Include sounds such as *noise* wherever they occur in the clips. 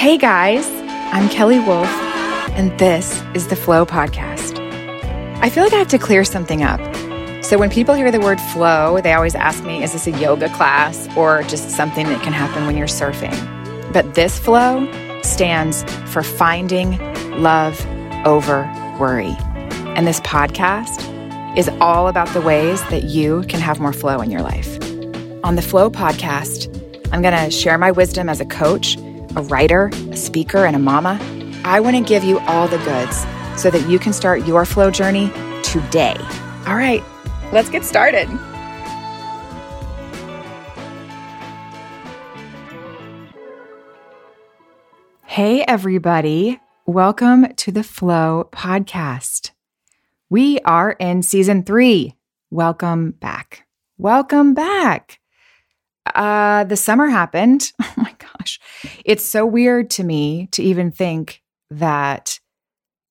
Hey guys, I'm Kelly Wolf, and this is the Flow Podcast. I feel like I have to clear something up. So when people hear the word flow, they always ask me, is this a yoga class or just something that can happen when you're surfing? But this flow stands for finding love over worry. And this podcast is all about the ways that you can have more flow in your life. On the Flow podcast, I'm going to share my wisdom as a coach, a writer, a speaker, and a mama. I want to give you all the goods so that you can start your flow journey today. All right, let's get started. Hey, everybody. Welcome to the Flow podcast. We are in season three. Welcome back. Welcome back. Uh, the summer happened. *laughs* Oh my gosh. It's so weird to me to even think that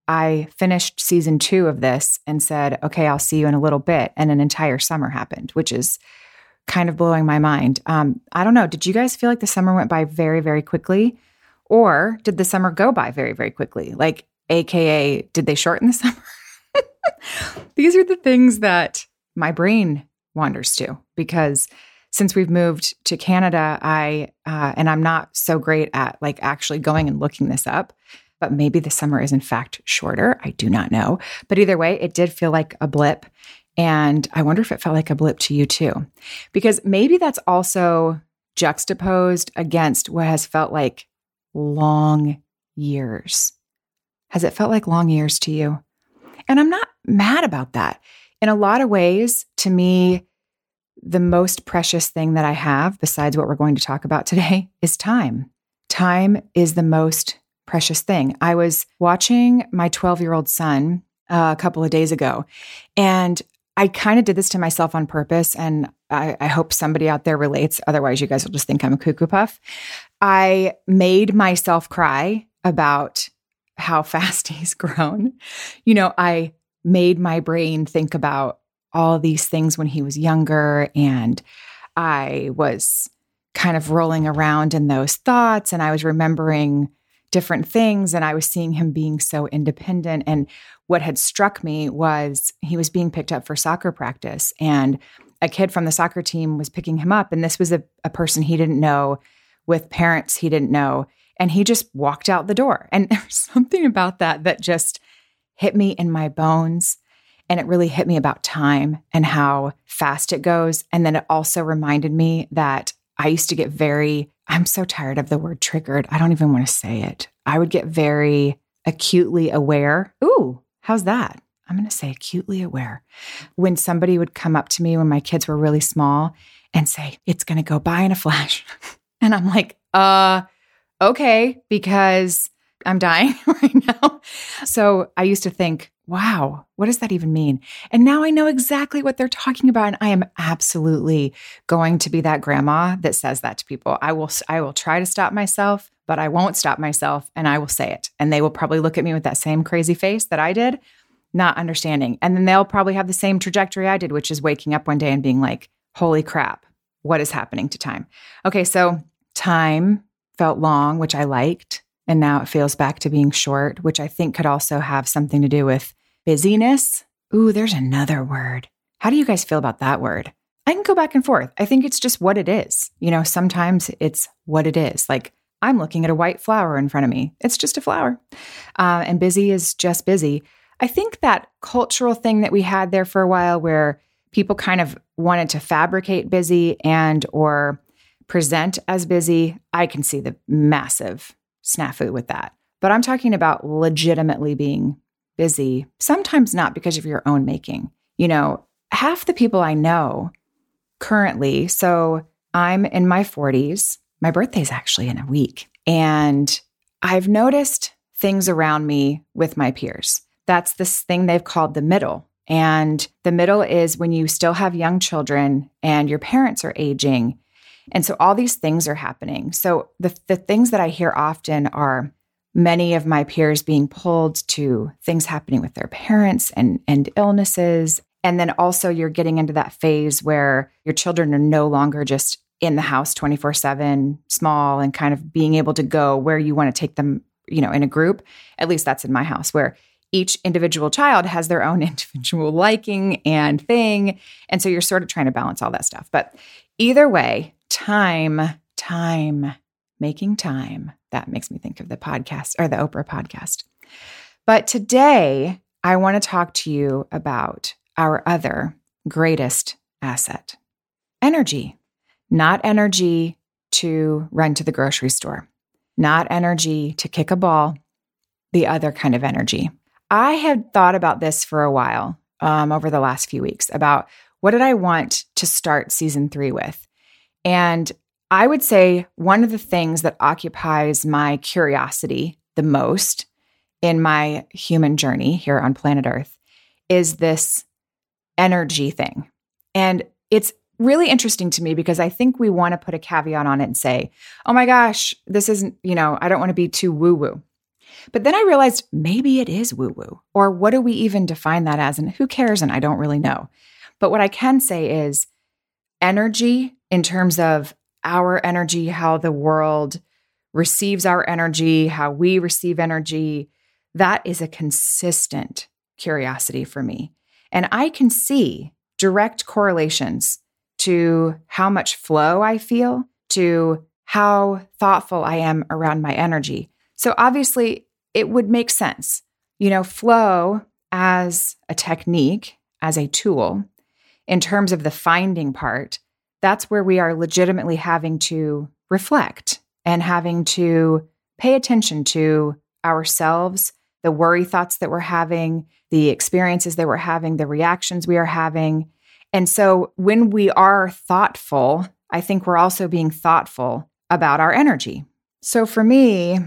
I finished season two of this and said, okay, I'll see you in a little bit. And an entire summer happened, which is kind of blowing my mind. Um, I don't know. Did you guys feel like the summer went by very, very quickly? Or did the summer go by very, very quickly? Like, AKA, did they shorten the *laughs* summer? These are the things that my brain wanders to because since we've moved to Canada, I uh, and I'm not so great at like actually going and looking this up, but maybe the summer is in fact shorter. I do not know, but either way, it did feel like a blip, and I wonder if it felt like a blip to you too, because maybe that's also juxtaposed against what has felt like long years. Has it felt like long years to you? And I'm not mad about that. In a lot of ways, to me, the most precious thing that I have, besides what we're going to talk about today, *laughs* is time. Time is the most precious thing. I was watching my 12 year old son uh, a couple of days ago, and I kind of did this to myself on purpose. And I, I hope somebody out there relates. Otherwise, you guys will just think I'm a cuckoo puff. I made myself cry about how *laughs* fast he's grown. You know, I made my brain think about all these things when he was younger and I was kind of rolling around in those thoughts and I was remembering different things and I was seeing him being so independent and what had struck me was he was being picked up for soccer practice and a kid from the soccer team was picking him up and this was a, a person he didn't know with parents he didn't know and he just walked out the door. And *laughs* there's something about that that just hit me in my bones. And it really hit me about time and how fast it goes. And then it also reminded me that I used to get very, I'm so tired of the word triggered. I don't even want to say it. I would get very acutely aware. Ooh, how's that? I'm going to say acutely aware. When somebody would come up to me when my kids were really small and say, it's going to go by in a flash. *laughs* and I'm like, uh, okay, because I'm dying *laughs* right now. So I used to think, wow, what does that even mean? And now I know exactly what they're talking about. And I am absolutely going to be that grandma that says that to people. I will, I will try to stop myself, but I won't stop myself and I will say it. And they will probably look at me with that same crazy face that I did, not understanding. And then they'll probably have the same trajectory I did, which is waking up one day and being like, holy crap, what is happening to time? Okay, so time felt long, which I liked. And now it feels back to being short, which I think could also have something to do with busyness. Ooh, there's another word. How do you guys feel about that word? I can go back and forth. I think it's just what it is. You know, sometimes it's what it is. Like I'm looking at a white flower in front of me, it's just a flower. Uh, and busy is just busy. I think that cultural thing that we had there for a while where people kind of wanted to fabricate busy and or present as busy, I can see the massive snafu with that. But I'm talking about legitimately being busy, sometimes not because of your own making. You know, half the people I know currently, so I'm in my 40s. My birthday's actually in a week. And I've noticed things around me with my peers. That's this thing they've called the middle. And the middle is when you still have young children and your parents are aging and so all these things are happening. So the, the things that I hear often are many of my peers being pulled to things happening with their parents and, and illnesses. And then also you're getting into that phase where your children are no longer just in the house 24 7, small, and kind of being able to go where you want to take them, you know, in a group. At least that's in my house where each individual child has their own *laughs* individual liking and thing. And so you're sort of trying to balance all that stuff. But either way, time, time, making time. That makes me think of the podcast or the Oprah podcast. But today, I want to talk to you about our other greatest asset energy. Not energy to run to the grocery store, not energy to kick a ball, the other kind of energy. I had thought about this for a while um, over the last few weeks about what did I want to start season three with. And I would say one of the things that occupies my curiosity the most in my human journey here on planet Earth is this energy thing. And it's really interesting to me because I think we want to put a caveat on it and say, oh my gosh, this isn't, you know, I don't want to be too woo woo. But then I realized maybe it is woo woo, or what do we even define that as? And who cares? And I don't really know. But what I can say is energy in terms of our energy, how the world receives our energy, how we receive energy, that is a consistent curiosity for me. And I can see direct correlations to how much flow I feel, to how thoughtful I am around my energy. So obviously, it would make sense. You know, flow as a technique, as a tool, in terms of the finding part, that's where we are legitimately having to reflect and having to pay attention to ourselves, the worry thoughts that we're having, the experiences that we're having, the reactions we are having. And so when we are thoughtful, I think we're also being thoughtful about our energy. So for me,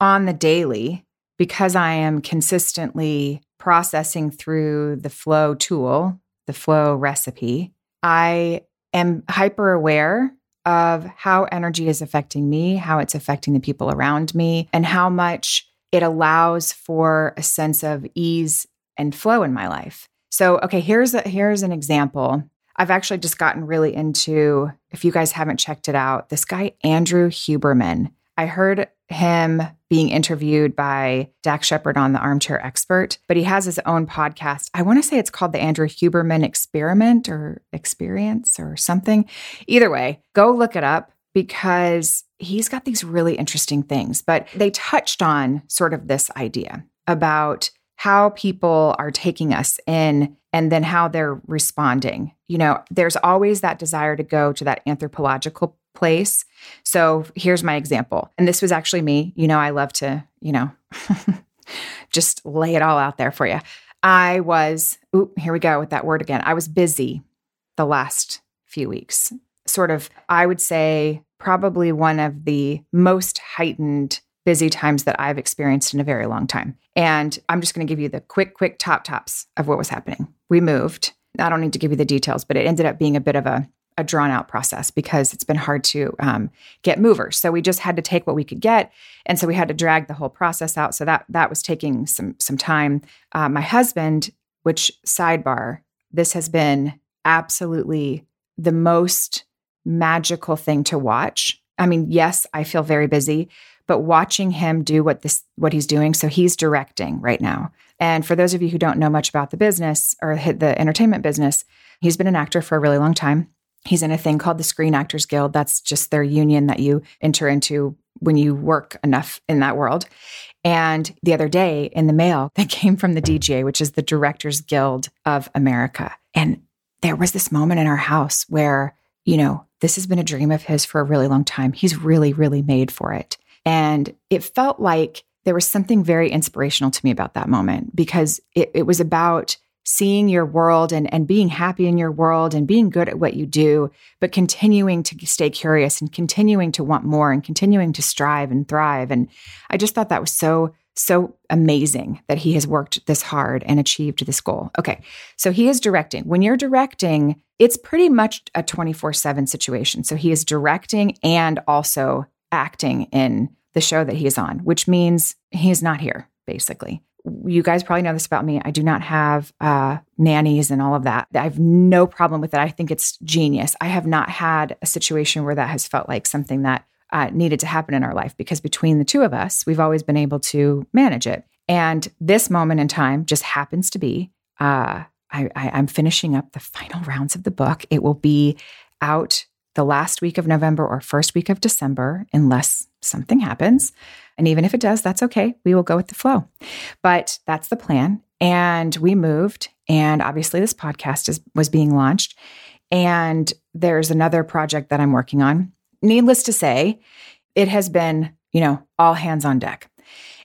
on the daily, because I am consistently processing through the flow tool, the flow recipe, I am hyper aware of how energy is affecting me, how it's affecting the people around me, and how much it allows for a sense of ease and flow in my life. So, okay, here's a, here's an example. I've actually just gotten really into if you guys haven't checked it out, this guy Andrew Huberman. I heard him being interviewed by Dax Shepard on the Armchair Expert, but he has his own podcast. I want to say it's called the Andrew Huberman Experiment or Experience or something. Either way, go look it up because he's got these really interesting things. But they touched on sort of this idea about how people are taking us in and then how they're responding. You know, there's always that desire to go to that anthropological place. So here's my example. And this was actually me. You know, I love to, you know, *laughs* just lay it all out there for you. I was, ooh, here we go with that word again. I was busy the last few weeks. Sort of, I would say, probably one of the most heightened busy times that I've experienced in a very long time. And I'm just going to give you the quick, quick top tops of what was happening. We moved. I don't need to give you the details, but it ended up being a bit of a a drawn out process because it's been hard to um, get movers. So we just had to take what we could get, and so we had to drag the whole process out. So that that was taking some some time. Uh, my husband, which sidebar, this has been absolutely the most magical thing to watch. I mean, yes, I feel very busy, but watching him do what this what he's doing. So he's directing right now. And for those of you who don't know much about the business or the entertainment business, he's been an actor for a really long time. He's in a thing called the Screen Actors Guild. That's just their union that you enter into when you work enough in that world. And the other day in the mail *laughs* that came from the DGA, which is the Directors Guild of America. And there was this moment in our house where, you know, this has been a dream of his for a really long time. He's really, really made for it. And it felt like there was something very inspirational to me about that moment because it, it was about seeing your world and, and being happy in your world and being good at what you do, but continuing to stay curious and continuing to want more and continuing to strive and thrive. And I just thought that was so, so amazing that he has worked this hard and achieved this goal. Okay. So he is directing. When you're directing, it's pretty much a 24 7 situation. So he is directing and also acting in the show that he is on, which means he is not here, basically you guys probably know this about me. I do not have uh, nannies and all of that. I have no problem with it. I think it's genius. I have not had a situation where that has felt like something that uh, needed to happen in our life because between the two of us, we've always been able to manage it. And this moment in time just happens to be uh, I, I, I'm finishing up the final rounds of the book. It will be out the last week of November or first week of December, unless something happens. And even if it does, that's okay. We will go with the flow. But that's the plan. And we moved. And obviously, this podcast is, was being launched. And there's another project that I'm working on. Needless to say, it has been, you know, all hands on deck.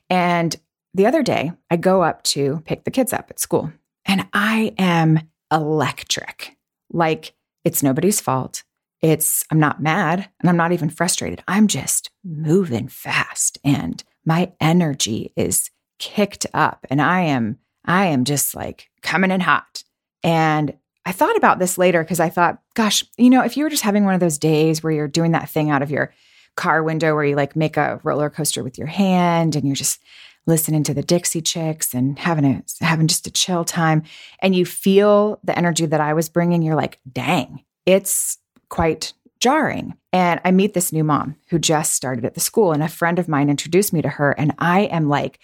And the other day, I go up to pick the kids up at school, and I am electric. Like it's nobody's fault. It's, I'm not mad and I'm not even frustrated. I'm just moving fast and my energy is kicked up and I am, I am just like coming in hot. And I thought about this later because I thought, gosh, you know, if you were just having one of those days where you're doing that thing out of your car window where you like make a roller coaster with your hand and you're just listening to the Dixie Chicks and having a having just a chill time and you feel the energy that I was bringing, you're like, "Dang, it's quite jarring. And I meet this new mom who just started at the school, and a friend of mine introduced me to her. And I am like,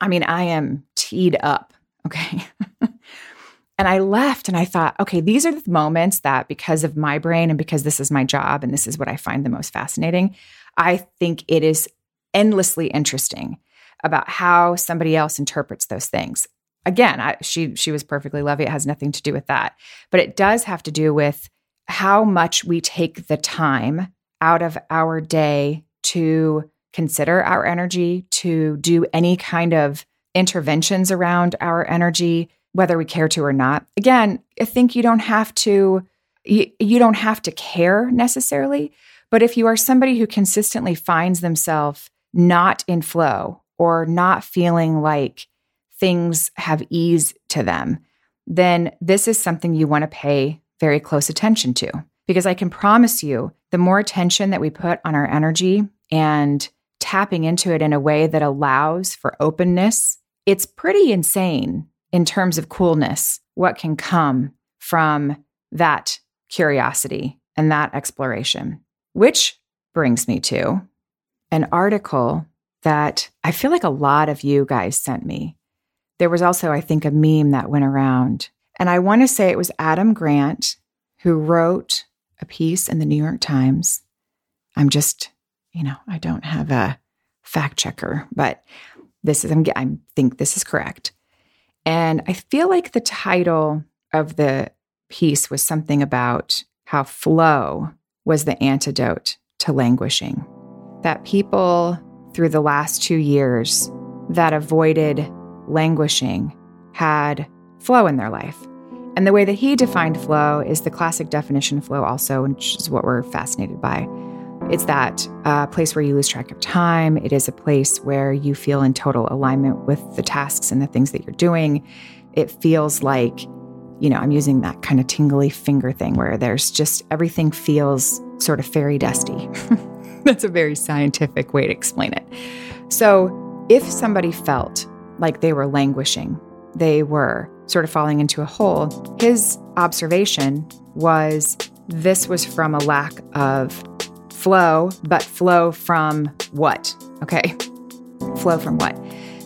I mean, I am teed up. Okay. *laughs* and I left and I thought, okay, these are the moments that because of my brain and because this is my job and this is what I find the most fascinating, I think it is endlessly interesting about how somebody else interprets those things. Again, I, she she was perfectly lovely. It has nothing to do with that, but it does have to do with how much we take the time out of our day to consider our energy, to do any kind of interventions around our energy, whether we care to or not. Again, I think you don't have to you, you don't have to care necessarily, but if you are somebody who consistently finds themselves not in flow or not feeling like things have ease to them, then this is something you want to pay very close attention to. Because I can promise you, the more attention that we put on our energy and tapping into it in a way that allows for openness, it's pretty insane in terms of coolness what can come from that curiosity and that exploration. Which brings me to an article that I feel like a lot of you guys sent me. There was also, I think, a meme that went around and I want to say it was Adam Grant who wrote a piece in the New York Times. I'm just, you know, I don't have a fact checker, but this is, I'm, I think this is correct. And I feel like the title of the piece was something about how flow was the antidote to languishing. That people through the last two years that avoided languishing had flow in their life. And the way that he defined flow is the classic definition of flow, also, which is what we're fascinated by. It's that uh, place where you lose track of time. It is a place where you feel in total alignment with the tasks and the things that you're doing. It feels like, you know, I'm using that kind of tingly finger thing where there's just everything feels sort of fairy dusty. *laughs* That's a very scientific way to explain it. So, if somebody felt like they were languishing, they were sort of falling into a hole, his observation was this was from a lack of flow, but flow from what? Okay. Flow from what?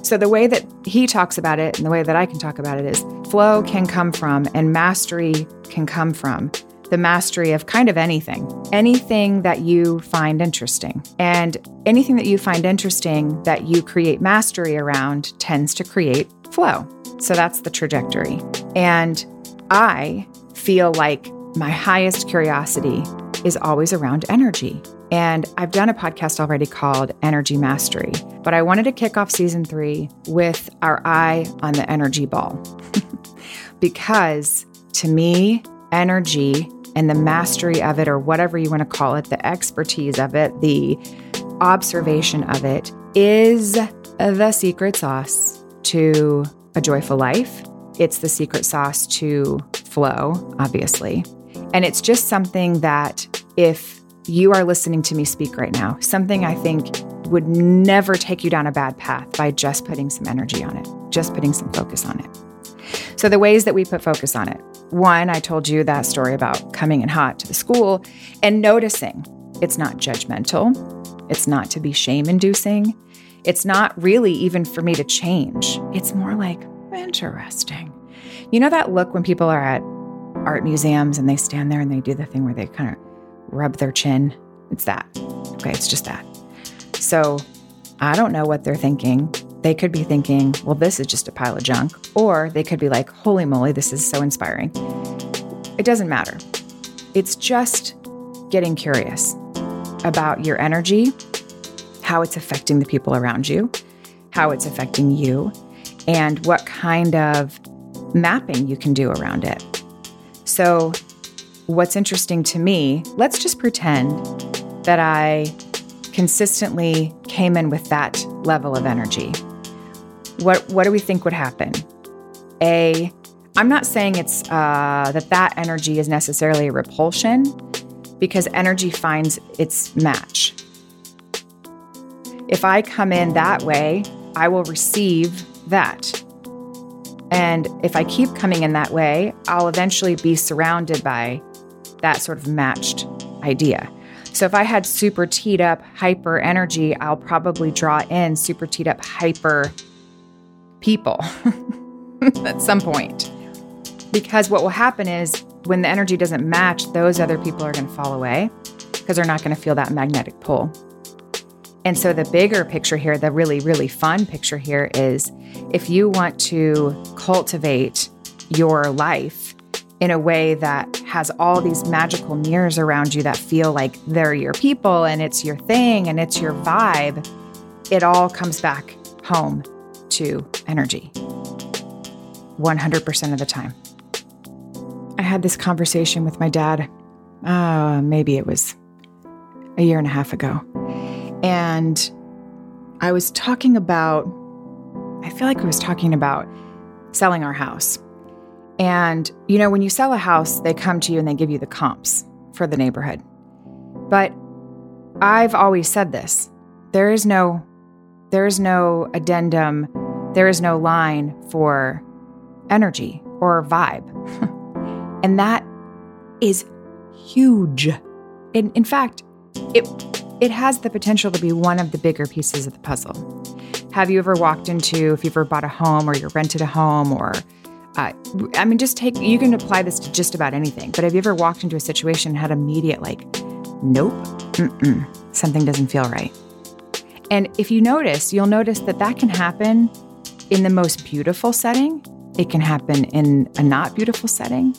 So, the way that he talks about it and the way that I can talk about it is flow can come from and mastery can come from the mastery of kind of anything, anything that you find interesting. And anything that you find interesting that you create mastery around tends to create flow. So that's the trajectory. And I feel like my highest curiosity is always around energy. And I've done a podcast already called Energy Mastery, but I wanted to kick off season three with our eye on the energy ball. *laughs* because to me, energy and the mastery of it, or whatever you want to call it, the expertise of it, the observation of it, is the secret sauce to a joyful life. It's the secret sauce to flow, obviously. And it's just something that if you are listening to me speak right now, something I think would never take you down a bad path by just putting some energy on it, just putting some focus on it. So, the ways that we put focus on it one, I told you that story about coming in hot to the school and noticing it's not judgmental, it's not to be shame inducing, it's not really even for me to change. It's more like, interesting. You know that look when people are at art museums and they stand there and they do the thing where they kind of rub their chin? It's that. Okay, it's just that. So I don't know what they're thinking. They could be thinking, well, this is just a pile of junk. Or they could be like, holy moly, this is so inspiring. It doesn't matter. It's just getting curious about your energy, how it's affecting the people around you, how it's affecting you, and what kind of mapping you can do around it. So, what's interesting to me, let's just pretend that I consistently came in with that level of energy, what what do we think would happen? A, I'm not saying it's uh, that that energy is necessarily a repulsion, because energy finds its match. If I come in that way, I will receive that. And if I keep coming in that way, I'll eventually be surrounded by that sort of matched idea. So if I had super teed up hyper energy, I'll probably draw in super teed up hyper people *laughs* at some point. Because what will happen is when the energy doesn't match, those other people are going to fall away because they're not going to feel that magnetic pull. And so the bigger picture here, the really, really fun picture here is if you want to cultivate your life in a way that has all these magical mirrors around you that feel like they're your people and it's your thing and it's your vibe, it all comes back home to energy 100% of the time. I had this conversation with my dad, uh, maybe it was a year and a half ago. And I was talking about, I feel like I was talking about selling our house. And, you know, when you sell a house, they come to you and they give you the comps for the neighborhood. But I've always said this there is no there is no addendum there is no line for energy or vibe *laughs* and that is huge in, in fact it it has the potential to be one of the bigger pieces of the puzzle have you ever walked into if you've ever bought a home or you're rented a home or uh, I mean, just take, you can apply this to just about anything, but have you ever walked into a situation and had immediate, like, nope, something doesn't feel right? And if you notice, you'll notice that that can happen in the most beautiful setting, it can happen in a not beautiful setting.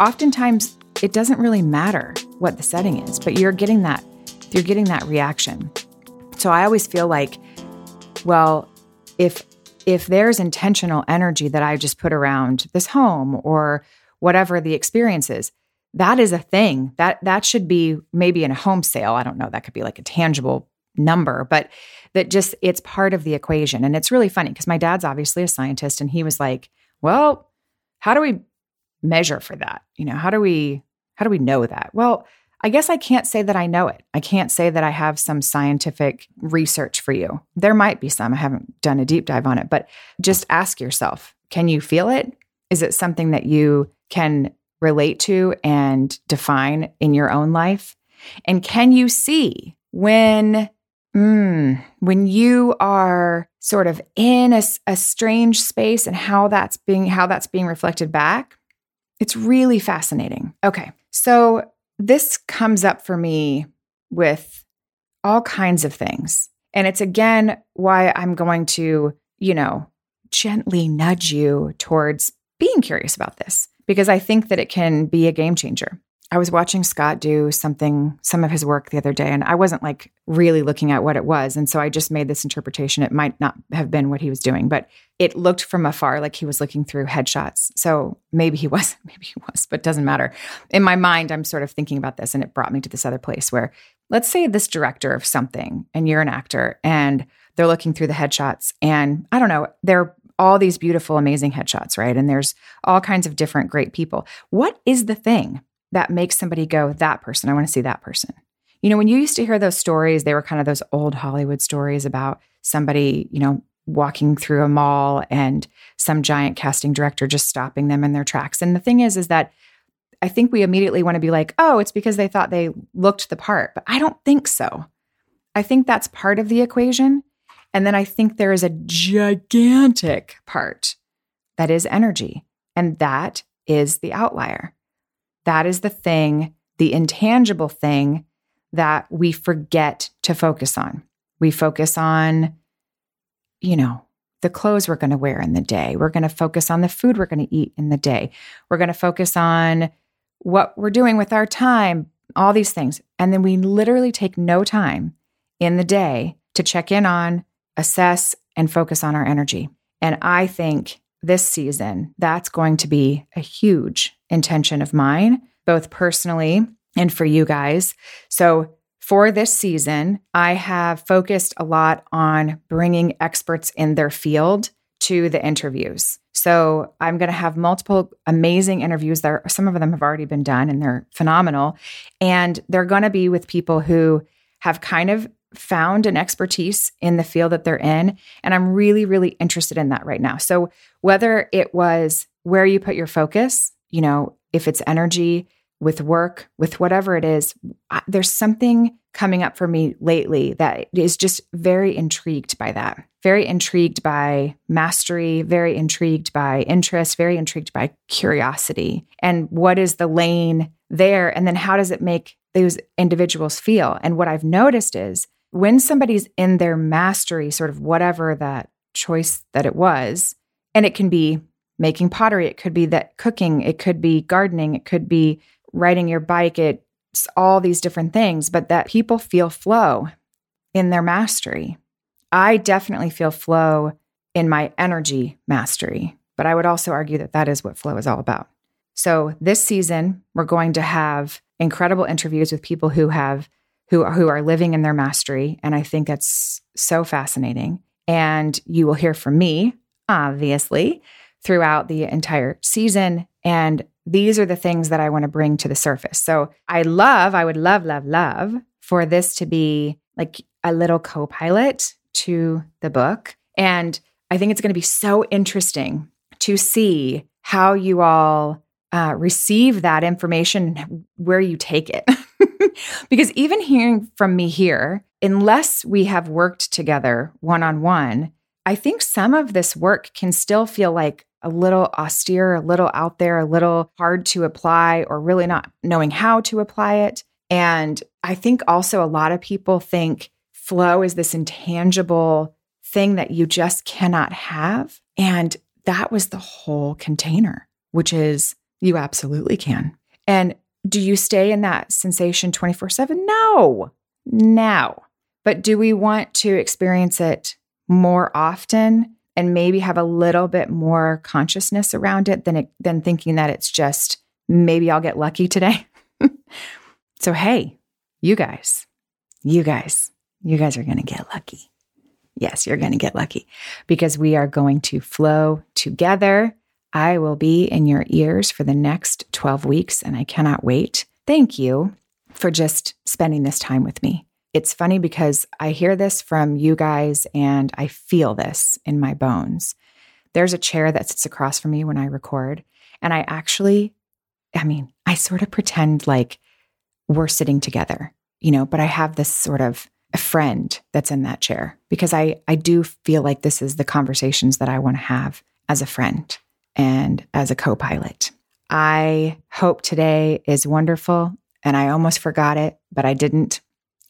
Oftentimes, it doesn't really matter what the setting is, but you're getting that, you're getting that reaction. So I always feel like, well, if if there's intentional energy that I just put around this home or whatever the experience is, that is a thing. That that should be maybe in a home sale. I don't know. That could be like a tangible number, but that just it's part of the equation. And it's really funny because my dad's obviously a scientist and he was like, "Well, how do we measure for that? You know, how do we how do we know that?" Well, I guess I can't say that I know it. I can't say that I have some scientific research for you. There might be some. I haven't done a deep dive on it, but just ask yourself can you feel it? Is it something that you can relate to and define in your own life? And can you see when mm, when you are sort of in a, a strange space and how that's being how that's being reflected back? It's really fascinating. Okay. So this comes up for me with all kinds of things. And it's again why I'm going to, you know, gently nudge you towards being curious about this because I think that it can be a game changer. I was watching Scott do something, some of his work the other day, and I wasn't like really looking at what it was. And so I just made this interpretation. It might not have been what he was doing, but it looked from afar like he was looking through headshots. So maybe he *laughs* was, maybe he was, but doesn't matter. In my mind, I'm sort of thinking about this, and it brought me to this other place where let's say this director of something, and you're an actor, and they're looking through the headshots, and I don't know, they're all these beautiful, amazing headshots, right? And there's all kinds of different great people. What is the thing? That makes somebody go, that person, I want to see that person. You know, when you used to hear those stories, they were kind of those old Hollywood stories about somebody, you know, walking through a mall and some giant casting director just stopping them in their tracks. And the thing is, is that I think we immediately want to be like, oh, it's because they thought they looked the part. But I don't think so. I think that's part of the equation. And then I think there is a gigantic part that is energy. And that is the outlier. That is the thing, the intangible thing that we forget to focus on. We focus on, you know, the clothes we're going to wear in the day. We're going to focus on the food we're going to eat in the day. We're going to focus on what we're doing with our time, all these things. And then we literally take no time in the day to check in on, assess, and focus on our energy. And I think this season, that's going to be a huge intention of mine, both personally and for you guys. So, for this season, I have focused a lot on bringing experts in their field to the interviews. So, I'm going to have multiple amazing interviews there. Some of them have already been done and they're phenomenal. And they're going to be with people who have kind of found an expertise in the field that they're in. And I'm really, really interested in that right now. So, whether it was where you put your focus, you know, if it's energy, with work, with whatever it is, there's something coming up for me lately that is just very intrigued by that. Very intrigued by mastery, very intrigued by interest, very intrigued by curiosity. And what is the lane there? And then how does it make those individuals feel? And what I've noticed is when somebody's in their mastery, sort of whatever that choice that it was, and it can be making pottery, it could be that cooking, it could be gardening, it could be riding your bike, it's all these different things, but that people feel flow in their mastery. I definitely feel flow in my energy mastery, but I would also argue that that is what flow is all about. So this season, we're going to have incredible interviews with people who have who who are living in their mastery and I think that's so fascinating. And you will hear from me, obviously, throughout the entire season and these are the things that I want to bring to the surface. So I love, I would love, love, love for this to be like a little co pilot to the book. And I think it's going to be so interesting to see how you all uh, receive that information, where you take it. *laughs* because even hearing from me here, unless we have worked together one on one, I think some of this work can still feel like a little austere, a little out there, a little hard to apply, or really not knowing how to apply it. And I think also a lot of people think flow is this intangible thing that you just cannot have. And that was the whole container, which is you absolutely can. And do you stay in that sensation 24 7? No, no. But do we want to experience it more often? And maybe have a little bit more consciousness around it than it, than thinking that it's just maybe I'll get lucky today. *laughs* so hey, you guys, you guys, you guys are going to get lucky. Yes, you're going to get lucky because we are going to flow together. I will be in your ears for the next 12 weeks and I cannot wait. Thank you for just spending this time with me it's funny because I hear this from you guys and I feel this in my bones. There's a chair that sits across from me when I record. And I actually, I mean, I sort of pretend like we're sitting together, you know, but I have this sort of a friend that's in that chair because I, I do feel like this is the conversations that I want to have as a friend and as a co pilot. I hope today is wonderful. And I almost forgot it, but I didn't.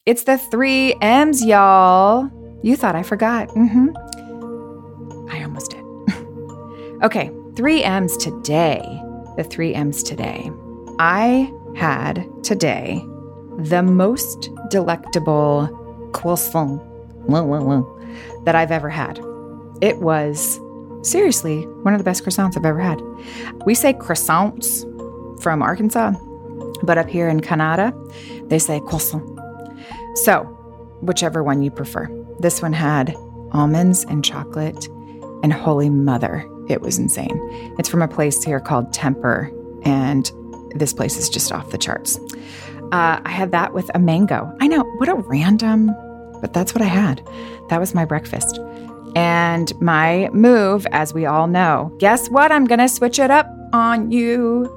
It's the three M's, y'all. You thought I forgot. Mm-hmm. I almost did. *laughs* okay, three M's today. The three M's today. I had today the most delectable croissant that I've ever had. It was seriously one of the best croissants I've ever had. We say croissants from Arkansas, but up here in Canada, they say croissant. So, whichever one you prefer. This one had almonds and chocolate and holy mother. It was insane. It's from a place here called Temper, and this place is just off the charts. Uh, I had that with a mango. I know, what a random, but that's what I had. That was my breakfast. And my move, as we all know, guess what? I'm going to switch it up on you.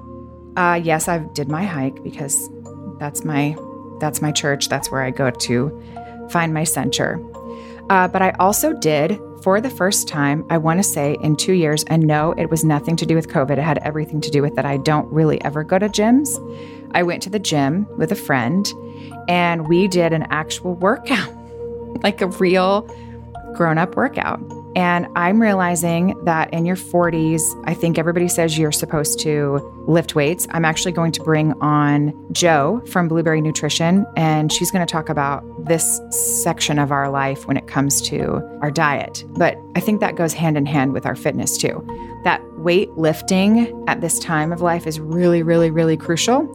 Uh, yes, I did my hike because that's my that's my church. That's where I go to find my center. Uh, but I also did for the first time, I want to say in two years, and no, it was nothing to do with COVID. It had everything to do with that I don't really ever go to gyms. I went to the gym with a friend and we did an actual workout, *laughs* like a real grown up workout. And I'm realizing that in your 40s, I think everybody says you're supposed to lift weights. I'm actually going to bring on Jo from Blueberry Nutrition, and she's going to talk about this section of our life when it comes to our diet. But I think that goes hand in hand with our fitness too. That weight lifting at this time of life is really, really, really crucial.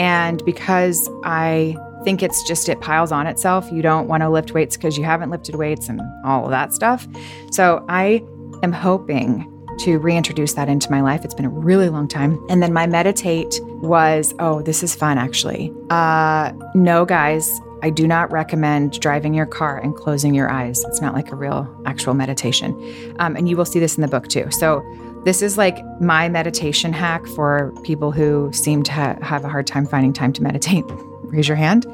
And because I think it's just it piles on itself. You don't want to lift weights because you haven't lifted weights and all of that stuff. So I am hoping to reintroduce that into my life. It's been a really long time. And then my meditate was oh, this is fun actually. Uh, no, guys, I do not recommend driving your car and closing your eyes. It's not like a real actual meditation. Um, and you will see this in the book too. So this is like my meditation hack for people who seem to ha- have a hard time finding time to meditate *laughs* raise your hand,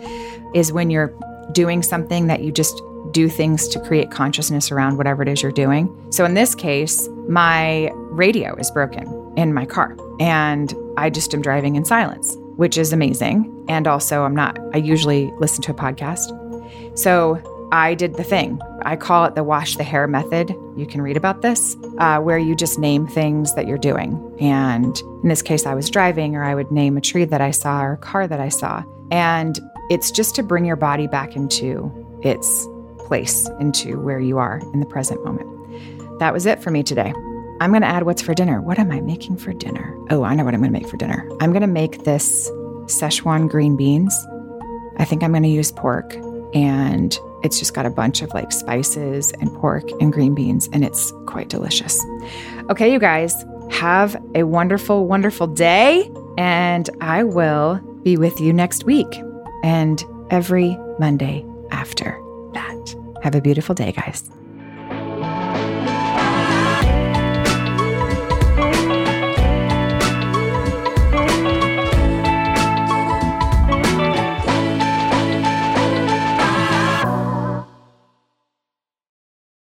is when you're doing something that you just do things to create consciousness around whatever it is you're doing. So in this case, my radio is broken in my car and I just am driving in silence, which is amazing. And also, I'm not, I usually listen to a podcast. So I did the thing. I call it the wash the hair method. You can read about this, uh, where you just name things that you're doing. And in this case, I was driving, or I would name a tree that I saw or a car that I saw. And it's just to bring your body back into its place, into where you are in the present moment. That was it for me today. I'm going to add what's for dinner. What am I making for dinner? Oh, I know what I'm going to make for dinner. I'm going to make this Szechuan green beans. I think I'm going to use pork and it's just got a bunch of like spices and pork and green beans, and it's quite delicious. Okay, you guys, have a wonderful, wonderful day, and I will be with you next week and every Monday after that. Have a beautiful day, guys.